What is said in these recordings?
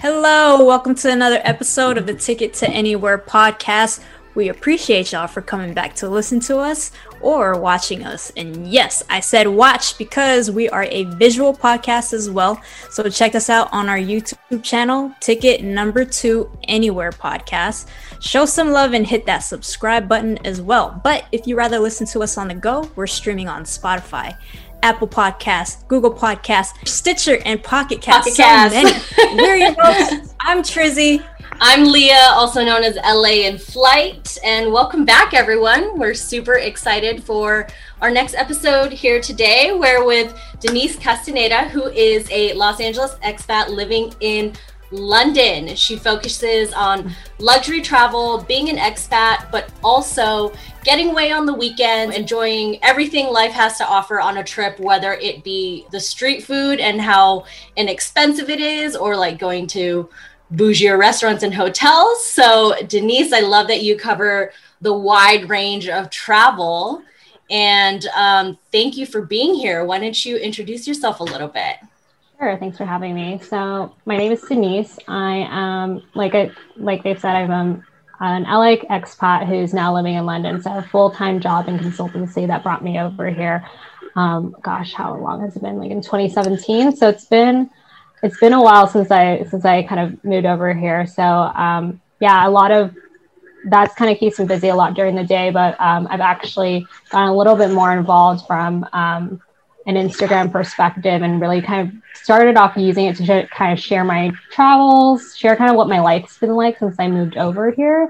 Hello, welcome to another episode of the Ticket to Anywhere podcast. We appreciate y'all for coming back to listen to us or watching us. And yes, I said watch because we are a visual podcast as well. So check us out on our YouTube channel, Ticket Number Two Anywhere Podcast. Show some love and hit that subscribe button as well. But if you rather listen to us on the go, we're streaming on Spotify. Apple Podcasts, Google Podcasts, Stitcher, and Pocket Cast. Pocket Cast. So many. We're your hosts. I'm Trizzy. I'm Leah, also known as LA in Flight, and welcome back, everyone. We're super excited for our next episode here today. We're with Denise Castaneda, who is a Los Angeles expat living in London. She focuses on luxury travel, being an expat, but also getting away on the weekends, enjoying everything life has to offer on a trip, whether it be the street food and how inexpensive it is, or like going to bougie restaurants and hotels. So, Denise, I love that you cover the wide range of travel. And um, thank you for being here. Why don't you introduce yourself a little bit? Sure. Thanks for having me. So my name is Denise. I am like I like they've said, I'm um, an LA expat who's now living in London. So a full time job in consultancy that brought me over here. Um, gosh, how long has it been? Like in 2017. So it's been it's been a while since I since I kind of moved over here. So um, yeah, a lot of that's kind of keeps me busy a lot during the day. But um, I've actually gotten a little bit more involved from um, an Instagram perspective and really kind of started off using it to sh- kind of share my travels, share kind of what my life's been like since I moved over here.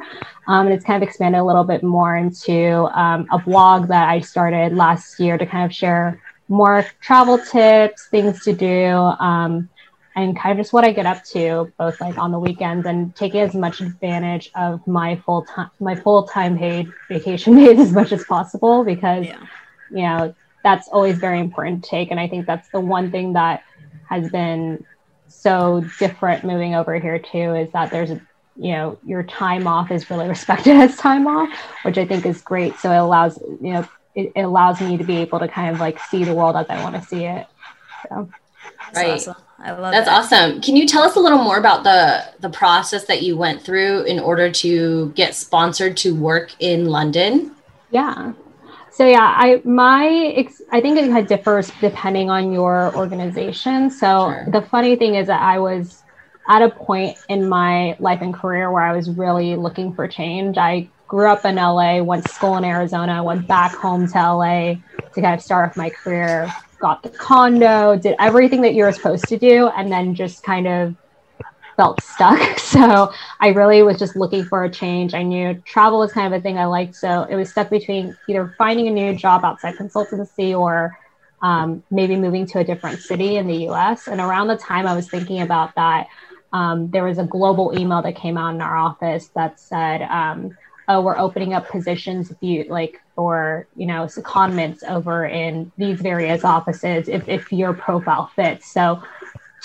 Um, and it's kind of expanded a little bit more into um, a blog that I started last year to kind of share more travel tips, things to do, um, and kind of just what I get up to, both like on the weekends and taking as much advantage of my full time, my full time paid vacation days as much as possible because, yeah. you know, that's always very important to take. And I think that's the one thing that has been so different moving over here too is that there's a you know your time off is really respected as time off which i think is great so it allows you know it, it allows me to be able to kind of like see the world as i want to see it so right awesome. I love That's that. awesome. Can you tell us a little more about the the process that you went through in order to get sponsored to work in London? Yeah. So yeah, I my ex- I think it kind of differs depending on your organization. So sure. the funny thing is that I was at a point in my life and career where I was really looking for change. I grew up in LA, went to school in Arizona, went back home to LA to kind of start off my career, got the condo, did everything that you're supposed to do, and then just kind of felt stuck. So I really was just looking for a change. I knew travel was kind of a thing I liked. So it was stuck between either finding a new job outside consultancy or um, maybe moving to a different city in the US. And around the time I was thinking about that, um, there was a global email that came out in our office that said, um, oh, we're opening up positions you like for, you know, secondments over in these various offices if, if your profile fits. So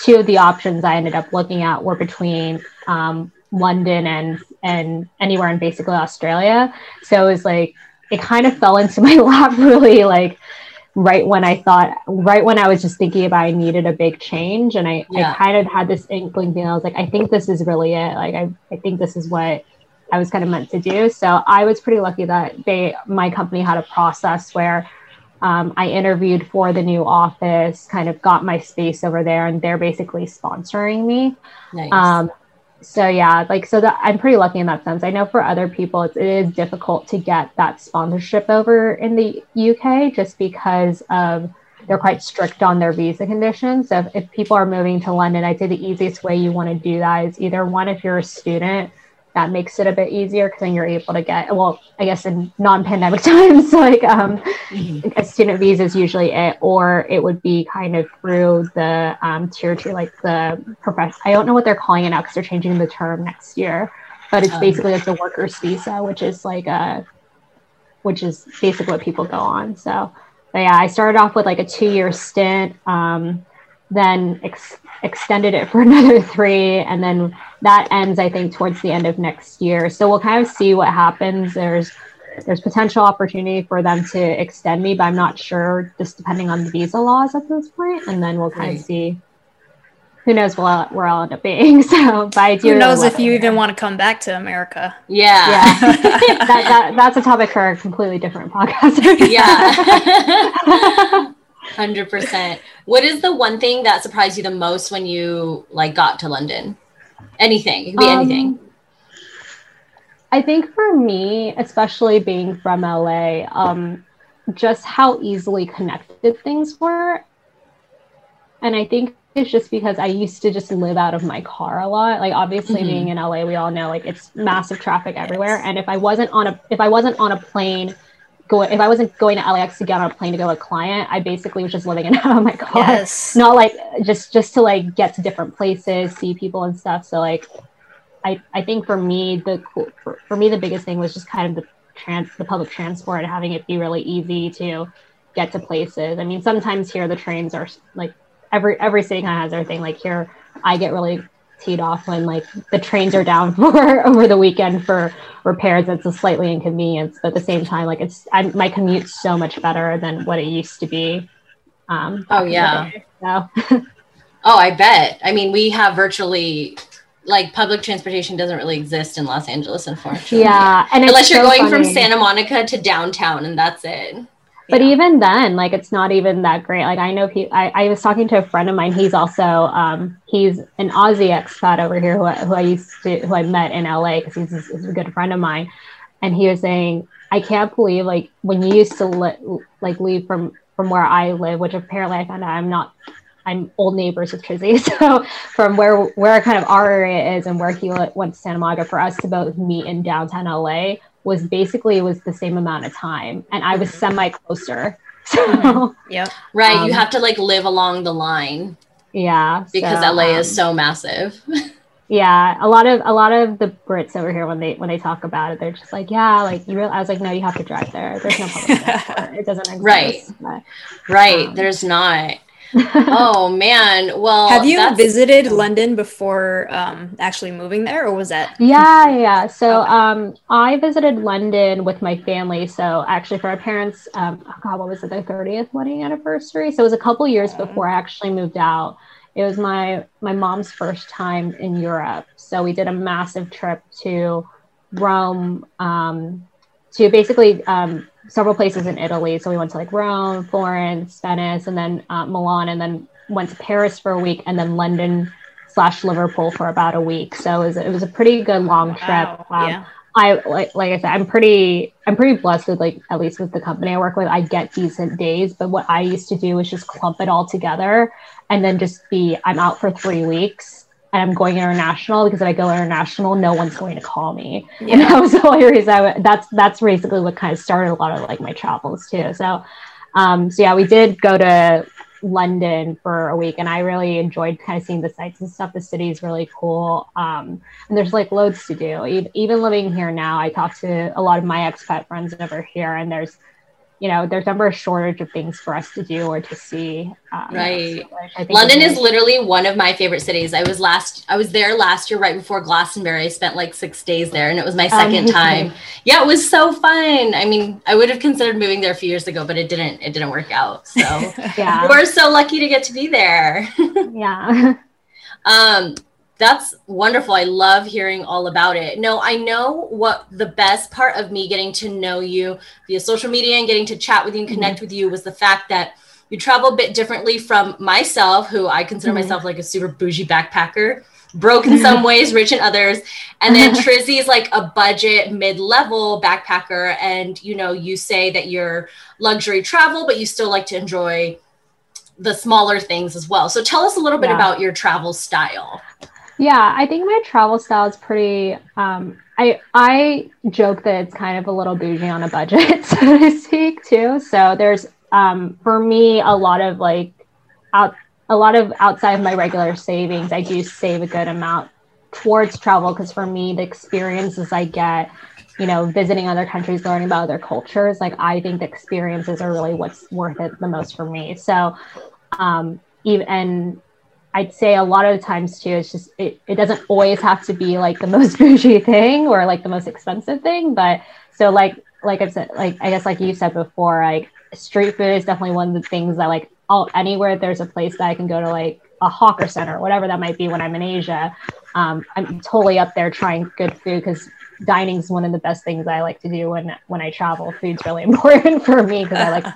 two of the options I ended up looking at were between um, London and and anywhere in basically Australia. So it was like it kind of fell into my lap really like right when I thought right when I was just thinking about I needed a big change and I, yeah. I kind of had this inkling feeling I was like I think this is really it like I, I think this is what I was kind of meant to do so I was pretty lucky that they my company had a process where um, I interviewed for the new office, kind of got my space over there, and they're basically sponsoring me. Nice. Um, so yeah, like so that I'm pretty lucky in that sense. I know for other people, it's, it is difficult to get that sponsorship over in the UK just because of they're quite strict on their visa conditions. So if, if people are moving to London, I'd say the easiest way you want to do that is either one if you're a student that makes it a bit easier because then you're able to get well i guess in non-pandemic times like um mm-hmm. a student visa is usually it or it would be kind of through the um tier two like the profession i don't know what they're calling it now because they're changing the term next year but it's um, basically like the workers visa which is like a which is basically what people go on so but yeah i started off with like a two year stint um then ex- extended it for another three and then that ends i think towards the end of next year so we'll kind of see what happens there's there's potential opportunity for them to extend me but i'm not sure just depending on the visa laws at this point and then we'll kind right. of see who knows where I'll, where I'll end up being. So, but I do. Who knows if you it even want to come back to America? Yeah. Yeah, that, that that's a topic for a completely different podcast. Yeah. Hundred percent. What is the one thing that surprised you the most when you like got to London? Anything. It could be Um, anything. I think for me, especially being from LA, um, just how easily connected things were. And I think it's just because I used to just live out of my car a lot. Like obviously Mhm. being in LA, we all know like it's massive traffic everywhere. And if I wasn't on a if I wasn't on a plane going if I wasn't going to LAX to get on a plane to go to a client, I basically was just living in out of oh my car. Yes. Not like just just to like get to different places, see people and stuff. So like I, I think for me the cool for, for me the biggest thing was just kind of the trans the public transport and having it be really easy to get to places. I mean sometimes here the trains are like every every city kind of has their thing. Like here I get really teed off when like the trains are down for over the weekend for repairs. It's a slightly inconvenience, but at the same time like it's I, my commute's so much better than what it used to be. Um, Oh, yeah. So Oh, I bet. I mean, we have virtually like public transportation doesn't really exist in Los Angeles, unfortunately. yeah, and Unless you're so going from. Santa Monica to downtown and that's it. But Yeah. even then, like it's not even that great. Like I know, pe- I, I was talking to a friend of mine. He's also um, he's an Aussie expat over here who I, who I used to who I met in LA because he's, he's a good friend of mine, and he was saying, I can't believe like when you used to li- like leave from from where I live, which apparently I found out I'm not. I'm old neighbors with Trizzy, so from where where kind of our area is and where he went to Santa Monica for us to both meet in downtown LA was basically was the same amount of time, and I was semi closer. So Yep. Right. you Um, have to like live along the line yeah, because so, LA is um, so massive. yeah. A lot of a lot of the Brits over here when they when they talk about it, they're just like, yeah, like you. Real, I was like, no, you have to drive there. There's no public transport. It doesn't exist. Right. But- right. Um, There's not. Oh man. Well, Have you that's- visited London before um, actually moving there, or was that? Yeah, yeah. So Okay. um, I visited London with my family. So actually, for our parents, um, oh God, what was it? Their thirtieth wedding anniversary. So it was a couple years before I actually moved out. It was my my mom's first time in Europe. So we did a massive trip to Rome, um, to basically um, several places in Italy. So we went to like Rome, Florence, Venice, and then uh, Milan, and then went to Paris for a week, and then London slash Liverpool for about a week. So it was it was a pretty good long trip. Wow. Um, yeah. I like like I said, I'm pretty I'm pretty blessed with like at least with the company I work with, I get decent days. But what I used to do is just clump it all together and then just be I'm out for three weeks and I'm going international because if I go international, no one's going to call me. And Yeah. that was the only reason I w- that's that's basically what kind of started a lot of like my travels too. So um so yeah, we did go to London for a week and I really enjoyed kind of seeing the sights and stuff. The city is really cool. Um and there's like loads to do. Even living here now, I talk to a lot of my expat friends over here, and there's, you know, there's never a shortage of things for us to do or to see. Um, Right. so, like, London is literally one of my favorite cities. I was last I was there last year right before Glastonbury. I spent like 6 days there and it was my second Amazing. time. Yeah, it was so fun. I mean, I would have considered moving there a few years ago, but it didn't it didn't work out. So, yeah, we're so lucky to get to be there. yeah, Um, that's wonderful. I love hearing all about it. No, I know what the best part of me getting to know you via social media and getting to chat with you and connect with you was the fact that you travel a bit differently from myself, who I consider Mhm. myself like a super bougie backpacker, broke in some ways, rich in others. And then Trizzy is like a budget mid-level backpacker. And you know, you say that you're luxury travel, but you still like to enjoy the smaller things as well. So tell us a little bit Yeah. about your travel style. Yeah. I think my travel style is pretty. Um, I I joke that it's kind of a little bougie on a budget, so to speak, too. So there's um, for me a lot of like out a lot of outside of my regular savings. I do save a good amount towards travel because for me the experiences I get you know, visiting other countries, learning about other cultures, like I think the experiences are really what's worth it the most for me. So, um, even and I'd say a lot of the times too, it's just it, it doesn't always have to be like the most bougie thing or like the most expensive thing, but so like like I said, like I guess like you said before, like street food is definitely one of the things that like all anywhere there's a place that I can go to like a hawker center, or whatever that might be when I'm in Asia. Um, I'm totally up there trying good food because dining is one of the best things I like to do when when I travel. Food's really important for me because I like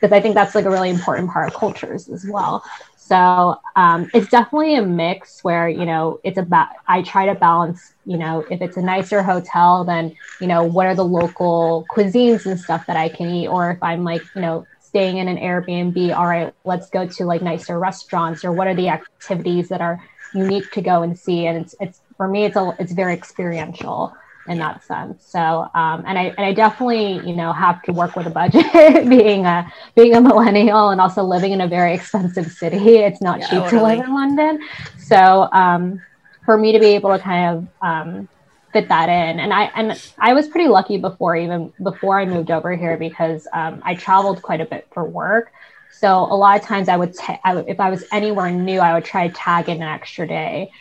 because I think that's like a really important part of cultures as well. So um, it's definitely a mix where you know it's about I try to balance you know if it's a nicer hotel then you know what are the local cuisines and stuff that I can eat? Or if I'm like you know staying in an Airbnb all right let's go to like nicer restaurants or what are the activities that are unique to go and see? And it's it's for me it's a it's very experiential in that sense. So, um, and I and I definitely you know have to work with a budget, being a being a millennial and also living in a very expensive city. It's not yeah, cheap totally. to live in London. So, um, for me to be able to kind of um, fit that in, and I and I was pretty lucky before even before I moved over here because um, I traveled quite a bit for work. So a lot of times I would, t- I would if I was anywhere new, I would try to tag in an extra day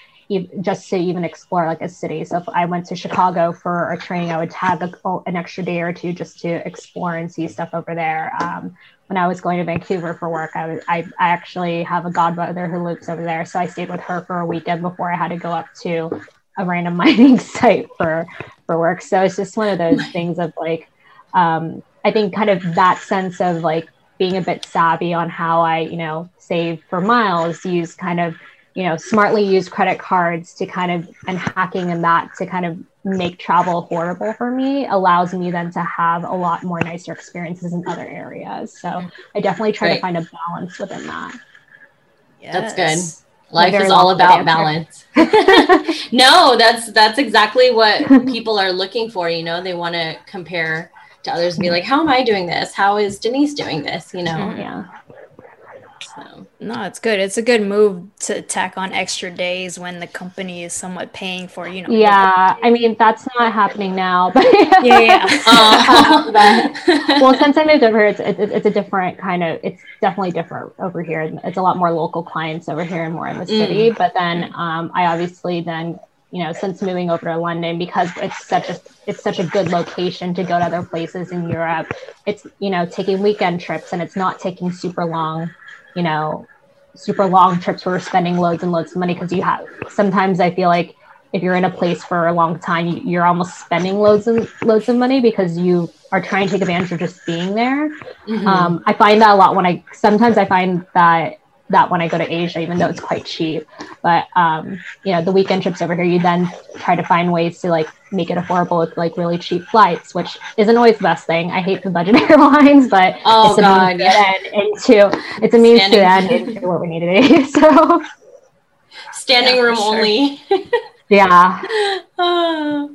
just to even explore like a city. So if I went to Chicago for a training, I would tag a, an extra day or two just to explore and see stuff over there. Um, when I was going to Vancouver for work, I, was, I, I actually have a godmother who lives over there. So I stayed with her for a weekend before I had to go up to a random mining site for, for work. So it's just one of those things of like, um, I think kind of that sense of like being a bit savvy on how I, you know, save for miles, use kind of you know smartly use credit cards to kind of and hacking and that to kind of make travel affordable for me allows me then to have a lot more nicer experiences in other areas. So i definitely try Great. to find a balance within that. Yes. that's good. Life is all about balance. No that's that's exactly what people are looking for you know? They want to compare to others and be like how am i doing this? How is denise doing this? You know? Yeah. so no, it's good. It's a good move to tack on extra days when the company is somewhat paying for you know. Yeah, I mean that's not happening now, but yeah, yeah. but, well, since I moved over here, it's, it's it's a different kind of. It's definitely different over here. It's a lot more local clients over here and more in the city. Mm. But then um, I obviously then you know since moving over to london because it's such a it's such a good location to go to other places in europe it's you know taking weekend trips and it's not taking super long you know, super long trips where we're spending loads and loads of money because you have sometimes I feel like if you're in a place for a long time, you're almost spending loads and loads of money because you are trying to take advantage of just being there. Mm-hmm. Um, I find that a lot when I sometimes I find that that when I go to Asia, even though it's quite cheap. But um, you know, the weekend trips over here, you then try to find ways to like make it affordable with like really cheap flights, which isn't always the best thing. I hate the budget airlines, but oh it's a god, means yeah. into it's a means Standing. to end into what we need to be. So standing yeah, room sure. only. yeah.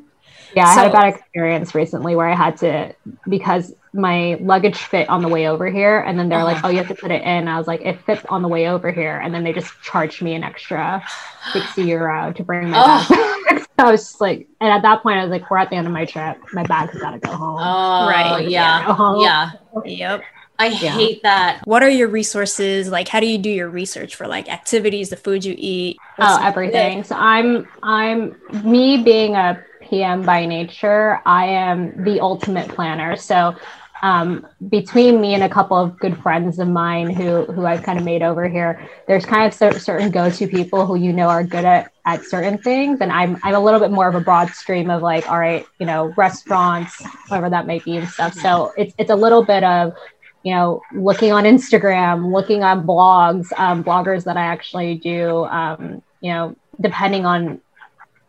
Yeah, I so, had a bad experience recently where I had to because my luggage fit on the way over here, and then they're uh-huh. like, "Oh, you have to put it in." I was like, "It fits on the way over here," and then they just charged me an extra sixty euro to bring my oh. bag. so I was just like, and at that point, I was like, "We're at the end of my trip. My bag has got to go home." Oh, right, yeah, home. yeah, yep. I yeah. hate that. What are your resources? Like, how do you do your research for like activities, the food you eat? oh, everything. So I'm, I'm me being a PM by nature. I am the ultimate planner. So um, between me and a couple of good friends of mine who who I've kind of made over here, there's kind of certain go-to people who you know are good at at certain things, and I'm I'm a little bit more of a broad stream of like, all right, you know, restaurants, whatever that might be and stuff. So it's it's a little bit of you know looking on Instagram, looking on blogs, um, bloggers that I actually do, um, you know, depending on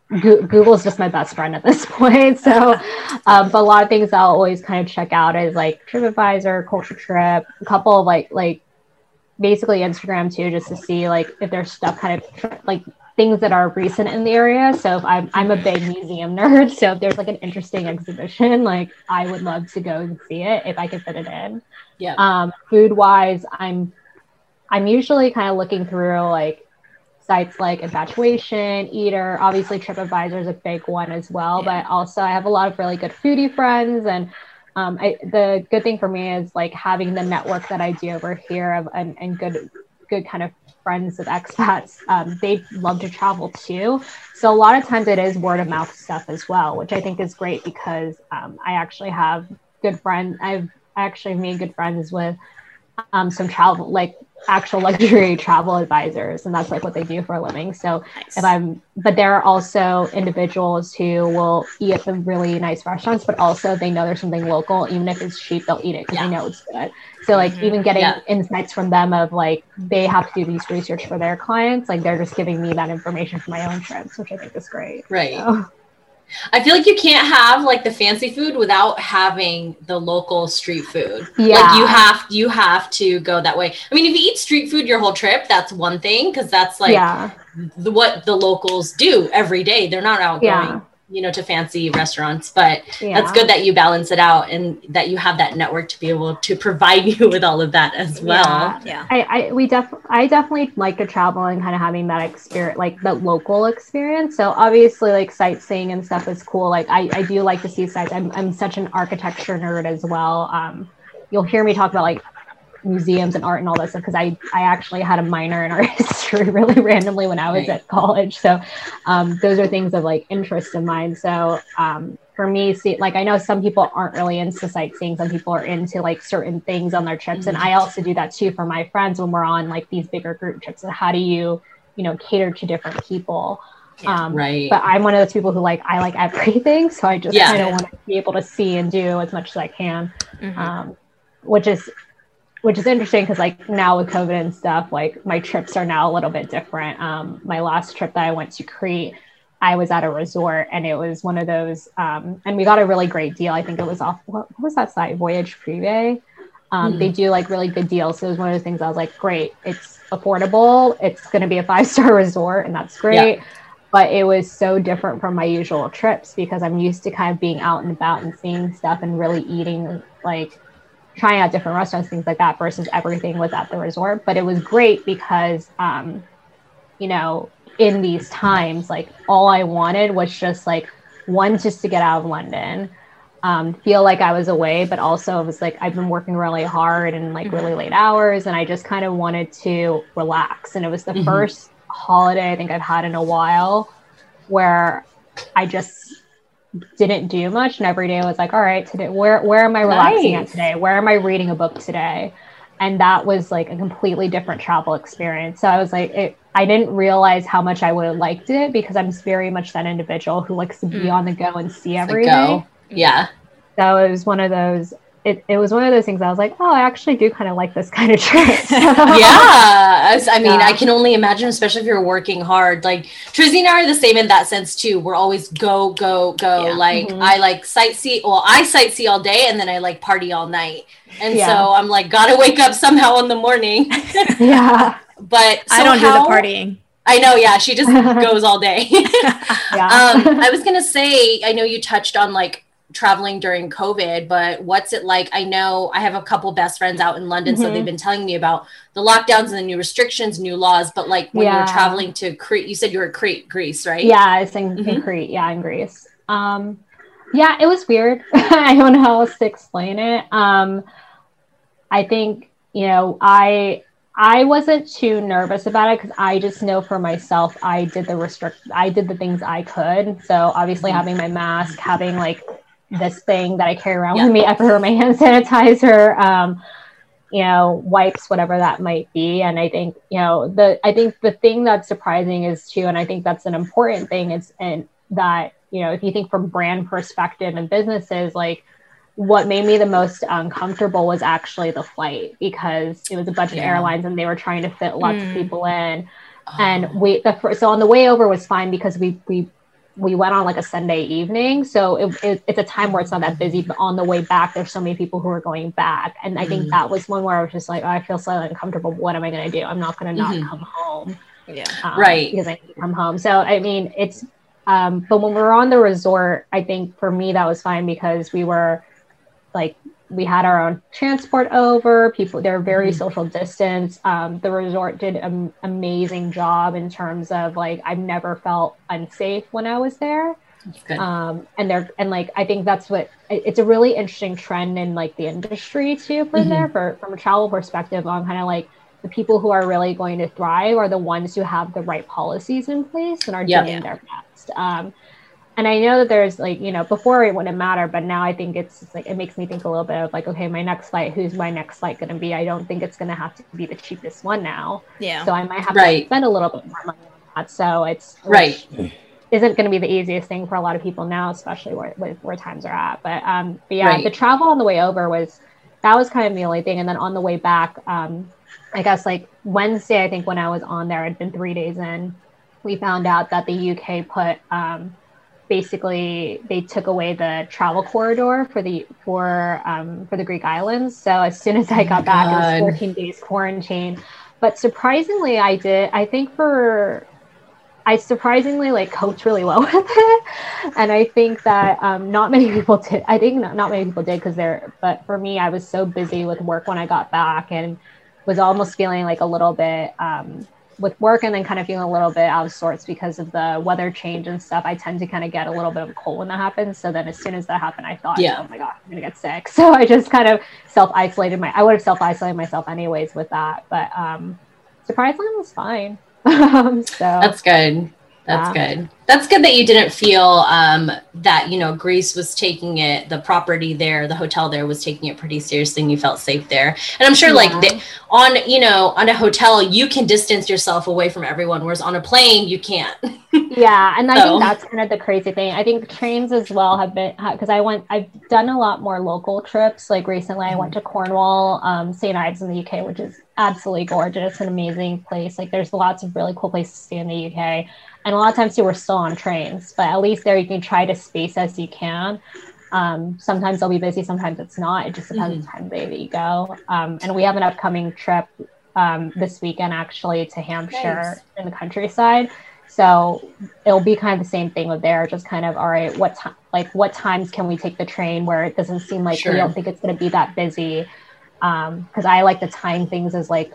Google is just my best friend at this point. So, um, but a lot of things I'll always kind of check out is like TripAdvisor, Culture Trip, a couple of like like basically Instagram too, just to see like if there's stuff kind of like things that are recent in the area. So if I'm I'm a big museum nerd, so if there's like an interesting exhibition, like I would love to go and see it if I could fit it in. Yeah. Um, food wise, I'm I'm usually kind of looking through like sites like Infatuation, Eater, obviously TripAdvisor is a big one as well. Yeah. But also, I have a lot of really good foodie friends, and um, I, the good thing for me is like having the network that I do over here of and, and good good kind of friends of expats. Um, they love to travel too, so a lot of times it is word of mouth stuff as well, which I think is great because um, I actually have good friends. I've actually made good friends with um, some travel like actual luxury travel advisors and that's like what they do for a living so Nice. if i'm but there are also individuals who will eat at the really nice restaurants but also they know there's something local even if it's cheap they'll eat it because Yeah. they know it's good so like Mhm. even getting Yeah. insights from them of like they have to do these research for their clients like they're just giving me that information for my own trips which i think is great Right. So, I feel like you can't have like the fancy food without having the local street food. yeah Like you have you have to go that way. I mean, if you eat street food your whole trip, that's one thing because that's like yeah the, what the locals do every day. They're not out Yeah. going, you know, to fancy restaurants, but yeah that's good that you balance it out and that you have that network to be able to provide you with all of that as well. Yeah. yeah. I, I we def I definitely like to travel and kind of having that experience, like the local experience. So obviously, like sightseeing and stuff is cool. Like I, I do like to see sites. I'm I'm such an architecture nerd as well. Um, you'll hear me talk about like museums and art and all this stuff because I I actually had a minor in art history really randomly when I was Right. at college. So um, those are things of like interest of mine. So um, for me, see, like I know some people aren't really into sightseeing. Some people are into like certain things on their trips, and I also do that too for my friends when we're on like these bigger group trips. And how do you, you know, cater to different people? Yeah. um, Right. But I'm one of those people who like I like everything, so I just Yeah. kind of want to be able to see and do as much as I can Mhm. um, which is which is interesting because like now with COVID and stuff, like my trips are now a little bit different. Um, my last trip that I went to Crete, I was at a resort and it was one of those, um, and we got a really great deal. I think it was off. What, what was that site? Voyage Privé. Um, Mhm. They do like really good deals. So it was one of those things. I was like, great, it's affordable. It's going to be a five star resort, and that's great. Yeah. But it was so different from my usual trips because I'm used to kind of being out and about and seeing stuff and really eating like trying out different restaurants, things like that, versus everything was at the resort. But it was great because, um, you know, in these times, like all I wanted was just like one, just to get out of London, um, feel like I was away, but also it was like I've been working really hard and like really late hours, and I just kind of wanted to relax. And it was the Mhm. first holiday I think I've had in a while where I just didn't do much and every day I was like all right today where where am I relaxing Nice. at today where am I reading a book today and that was like a completely different travel experience so I was like it, I didn't realize how much I would have liked it because I'm very much that individual who likes to be Mm. on the go and see everything. Yeah. so it was one of those it, it was one of those things I was like oh I actually do kind of like this kind of trip yeah i mean Yeah. i can only imagine especially if you're working hard like Trizzy and i are the same in that sense too we're always go go go Yeah. like Mhm. i like sightsee well i sightsee all day and then i like party all night and Yeah. so i'm like gotta wake up somehow in the morning yeah but I don't somehow- do the partying. i know yeah she just goes all day yeah um, I was gonna say, I know you touched on like traveling during COVID, but what's it like? I know I have a couple best friends out in London, so Mhm. they've been telling me about the lockdowns and the new restrictions, new laws. But like when Yeah. you're traveling to Crete, you said you were Crete, Greece, right? Yeah, it's in, in Mhm. Crete. Yeah, in Greece. Um, yeah, it was weird. I don't know how else to explain it. Um, I think you know, I I wasn't too nervous about it because I just know for myself, I did the restrict, I did the things I could. So obviously, Mhm. having my mask, having like this thing that I carry around Yeah. with me everywhere, my hand sanitizer. Um, you know wipes whatever that might be and i think you know the i think the thing that's surprising is too and i think that's an important thing is and that you know if you think from brand perspective and businesses like what made me the most uncomfortable was actually the flight because it was a bunch Yeah. of airlines and they were trying to fit lots Mm. of people in Oh. and we the first, so on the way over was fine because we we we went on like a Sunday evening, so it, it, it's a time where it's not that busy. But on the way back, there's so many people who are going back, and I think Mhm. that was one where I was just like, oh, I feel slightly uncomfortable. What am I going to do? I'm not going to not Mhm. come home, Yeah. um, Right. Because I need to come home. So I mean, it's. Um, but when we were on the resort, I think for me that was fine because we were like we had our own transport over people they're very Mhm. social distance um, the resort did an amazing job in terms of like i've never felt unsafe when i was there um, and they're and like i think that's what it's a really interesting trend in like the industry too for Mhm. there for from a travel perspective on kind of like the people who are really going to thrive are the ones who have the right policies in place and are Yep. doing their best um, and I know that there's like, you know, before it wouldn't matter, but now I think it's like, it makes me think a little bit of like, okay, my next flight, who's my next flight going to be? I don't think it's going to have to be the cheapest one now. Yeah. So I might have Right. to spend a little bit more money on that. So it's Right. isn't going to be the easiest thing for a lot of people now, especially where, where, where times are at. But, um, but yeah, Right. the travel on the way over was, that was kind of the only thing. And then on the way back, um, I guess like Wednesday, I think when I was on there, it'd been three days in, we found out that the UK put, um, basically they took away the travel corridor for the for um, for the Greek islands. So as soon as I got back, it was 14 days quarantine. But surprisingly, I did. I think for I surprisingly like coped really well with it, and I think that um, not many people did. I think not, not many people did because they're. But for me, I was so busy with work when I got back, and was almost feeling like a little bit um, with work, and then kind of feeling a little bit out of sorts because of the weather change and stuff. I tend to kind of get a little bit of a cold when that happens. So then, as soon as that happened, I thought, Yeah. "Oh my god, I'm gonna get sick." So I just kind of self isolated my. I would have self isolated myself anyways with that, but um, surprisingly, it was fine. um, so That's good. That's Yeah. good. That's good that you didn't feel um, that you know Greece was taking it, the property there, the hotel there was taking it pretty seriously, and you felt safe there. And I'm sure, like the, on you know on a hotel, you can distance yourself away from everyone, whereas on a plane you can't. yeah and i So- think that's kind of the crazy thing i think trains as well have been because i went i've done a lot more local trips like recently i went to cornwall um, st ives in the uk which is absolutely gorgeous an amazing place like there's lots of really cool places to stay in the uk and a lot of times too we're still on trains but at least there you can try to space as you can um, sometimes they'll be busy sometimes it's not it just depends on the time that you go um, and we have an upcoming trip um, this weekend actually to hampshire Nice. in the countryside so it'll be kind of the same thing with there, just kind of all right, what time like what times can we take the train where it doesn't seem like Sure. we don't think it's gonna be that busy. Um, because I like to time things as like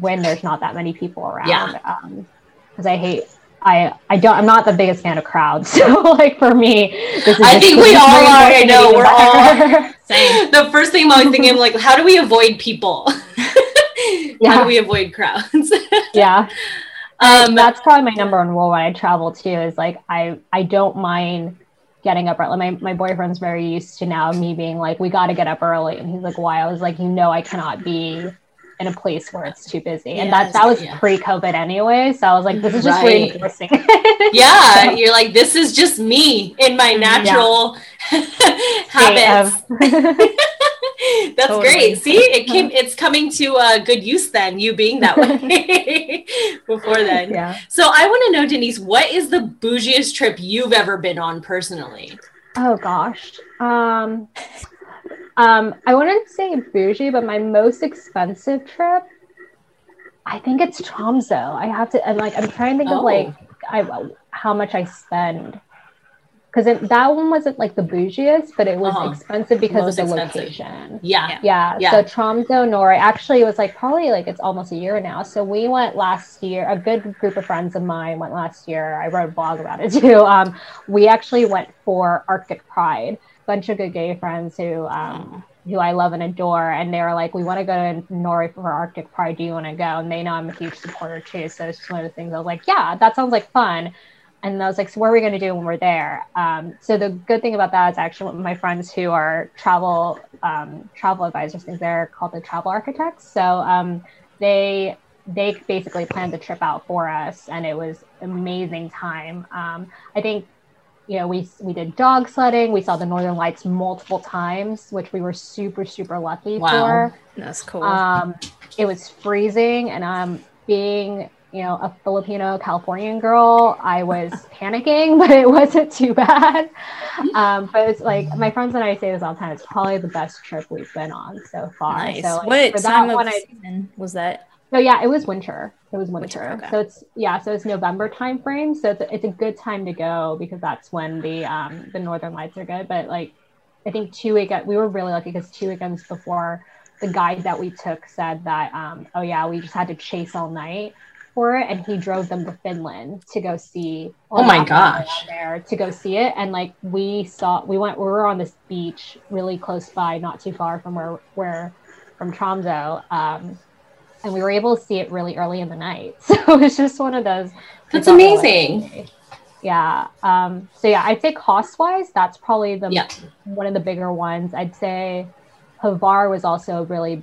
when there's not that many people around. Yeah. Um because I hate I I don't I'm not the biggest fan of crowds. So like for me, this is I think we all are. I know, we're all- Same. the first thing I'm always thinking, I'm like, how do we avoid people? How do we avoid crowds? yeah. um, that's probably my number one rule when I travel too is like I I don't mind getting up early. My my boyfriend's very used to now me being like, we gotta get up early. And he's like, why? I was like, you know I cannot be in a place where it's too busy. And that that was yeah. pre-COVID anyway. So I was like, this is just Right. reinforcing. yeah, you're like, this is just me in my natural habits. That's Totally. great. See, it came. It's coming to uh, good use then. You being that way before then. yeah. So I want to know, Denise, what is the bougiest trip you've ever been on personally? Oh gosh. Um um I wouldn't say bougie, but my most expensive trip I think it's Tromso. I have to I'm like I'm trying to think Oh. of like I how much I spend. Cuz that one wasn't like the bougiest, but it was Uh-huh. expensive because Most of the expensive. location. Yeah. Yeah. Yeah. So Tromso, Norway. Actually, it was like probably like it's almost a year now. So we went last year. A good group of friends of mine went last year. I wrote a blog about it too. Um, we actually went for Arctic Pride. Bunch of good gay friends who um, who I love and adore, and they were like, "We want to go to Norway for Arctic Pride. Do you want to go?" And they know I'm a huge supporter too. So it's just one of the things I was like, "Yeah, that sounds like fun." And I was like, so what are we going to do when we're there? Um, so the good thing about that is actually my friends who are travel um, travel advisors, things they're called the travel architects. So um, they they basically planned the trip out for us, and it was amazing time. Um, I think you know we we did dog sledding, we saw the northern lights multiple times, which we were super super lucky Wow. for. That's cool. Um, it was freezing, and um, being you know a Filipino Californian girl, I was panicking, but it wasn't too bad. Um, but it's like my friends and I say this all the time. It's probably the best trip we've been on so far. nice. So like, what time of I- season was that? So yeah, it was winter. It was winter. Winter, okay. So it's yeah, so it's November time frame. So it's a, it's a good time to go because that's when the um the northern lights are good. But like I think two weekend we were really lucky because two weekends before the guide that we took said that um oh yeah we just had to chase all night for it and he drove them to Finland to go see Oh my gosh. there to go see it and like we saw we went we were on this beach really close by not too far from where where from Tromso um and we were able to see it really early in the night so it was just one of those That's amazing. yeah. Um, so yeah, I'd say cost wise, that's probably the Yeah. one of the bigger ones. I'd say Hvar was also really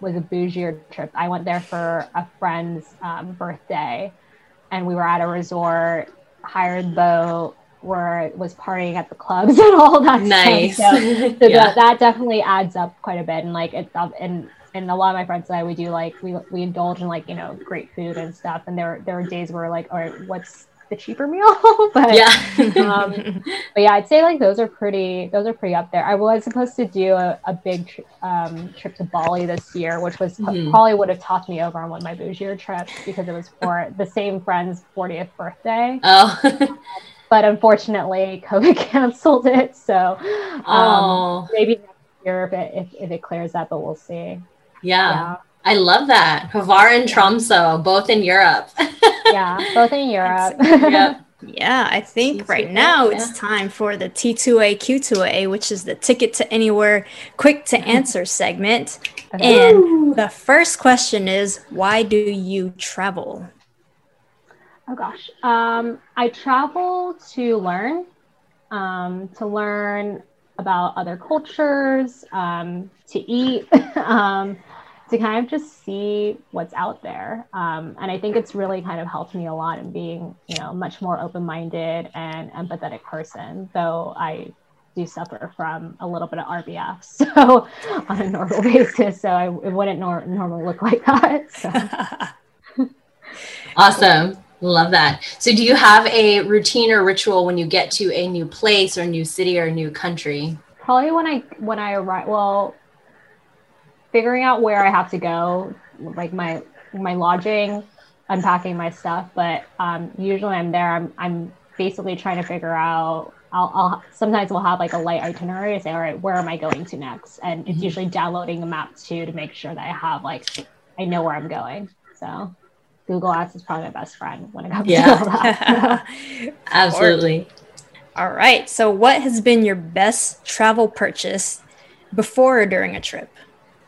was a bougier trip. I went there for a friend's um, birthday, and we were at a resort, hired boat, where was partying at the clubs and all that. Nice. Stuff. So, so Yeah. that, that definitely adds up quite a bit, and like it's up and. And a lot of my friends and I, we do like we we indulge in like you know great food and stuff. And there there are days where like, all right, what's the cheaper meal? but Yeah. um, but yeah, I'd say like those are pretty those are pretty up there. I was supposed to do a, a big um, trip to Bali this year, which was Mhm. probably would have topped me over on one of my bougier trips because it was for the same friend's 40th birthday. oh. But unfortunately, COVID canceled it. So um, oh. maybe next year if it if, if it clears up, but we'll see. Yeah. Yeah. I love that. Hvar and Tromso, both in Europe. Yeah, both in Europe. yep. Yeah, I think T2A, right now yeah. it's time for the T2A Q2A, which is the ticket to anywhere quick to answer segment. Okay. And the first question is why do you travel? Oh gosh. Um, I travel to learn, um, to learn about other cultures, um, to eat, um, to kind of just see what's out there. Um, and I think it's really kind of helped me a lot in being, you know, much more open-minded and empathetic person. Though I do suffer from a little bit of RBF, so on a normal basis. So I, it wouldn't nor- normally look like that. So. Awesome. Love that. So, do you have a routine or ritual when you get to a new place or a new city or a new country? Probably when I when I arrive, well, figuring out where I have to go, like my my lodging, unpacking my stuff. But um, usually I'm there. I'm I'm basically trying to figure out. I'll, I'll sometimes we'll have like a light itinerary. Say, all right, where am I going to next? And it's Mhm. usually downloading a map too to make sure that I have like I know where I'm going. So Google Maps is probably my best friend when it comes Yeah. to all that. Absolutely. All right. So, what has been your best travel purchase before or during a trip?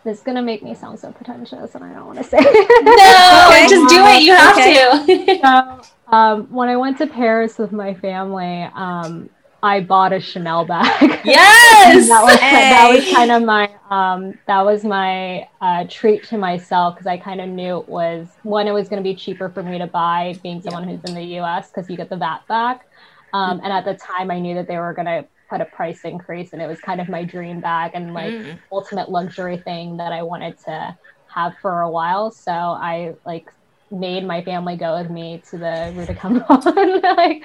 This is gonna make me sound so pretentious, and I don't want to say. No, Okay. just do it. You have Okay. to. so, um, when I went to Paris with my family, um, I bought a Chanel bag. yes. that was that was kind of my um, that was my uh, treat to myself because I kind of knew it was one it was going to be cheaper for me to buy being someone who's in the U.S. because you get the VAT back, um, and at the time I knew that they were going to put a price increase and it was kind of my dream bag and like Mm. ultimate luxury thing that I wanted to have for a while. So I like made my family go with me to the de Cambon like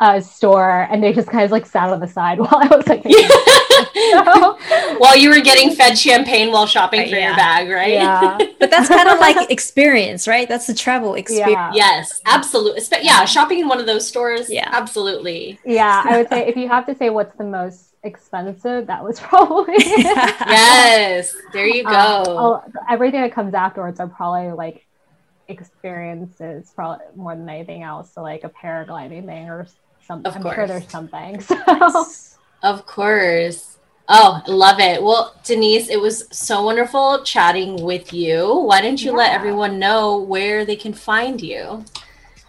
uh, store, and they just kind of like sat on the side while I was like, making so, while you were getting fed champagne while shopping for Yeah. your bag, right? yeah, But that's kind of like experience, right? That's the travel experience. yeah, Yes, absolutely. Espe- Yeah, shopping in one of those stores. Yeah. absolutely. yeah. I would say if you have to say what's the most expensive, that was probably Yes, there you go. Um, everything that comes afterwards are probably like experiences, probably more than anything else. So like a paragliding thing or Of I'm sure course. there's something. So. Nice. Of course. Oh, love it. Well, Denise, it was so wonderful chatting with you. Why don't you let everyone know where they can find you?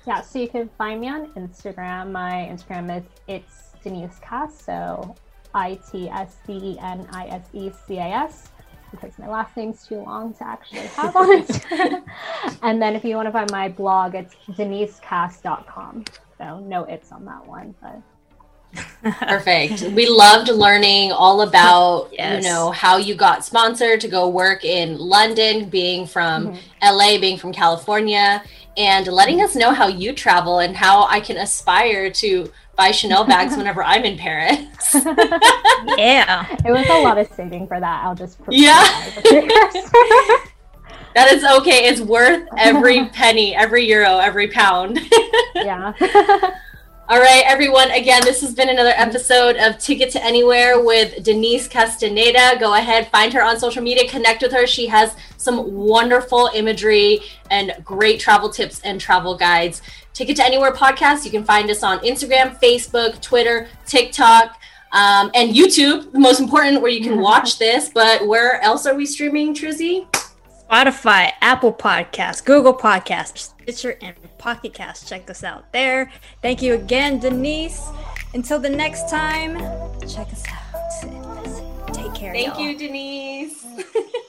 Yeah, so you can find me on Instagram. My Instagram is it's Denise Cass, so I T S D E N I S E C A S because my last name's too long to actually have on Instagram. and then if you want to find my blog, it's denisecast.com. So no it's on that one, but Perfect. we loved learning all about, Yes. you know, how you got sponsored to go work in London, being from Mhm. LA, being from California, and letting us know how you travel and how I can aspire to buy Chanel bags whenever I'm in Paris. Yeah. it was a lot of saving for that. I'll just Yeah. That is okay. It's worth every penny, every euro, every pound. yeah. All right, everyone. Again, this has been another episode of Ticket to Anywhere with Denise Castaneda. Go ahead, find her on social media, connect with her. She has some wonderful imagery and great travel tips and travel guides. Ticket to Anywhere podcast. You can find us on Instagram, Facebook, Twitter, TikTok, um, and YouTube. The most important, where you can watch this. But where else are we streaming, Trizzy? Spotify, Apple Podcasts, Google Podcasts, Stitcher, and Pocket Cast. Check us out there. Thank you again, Denise. Until the next time, check us out. Take care. Thank y'all. you, Denise.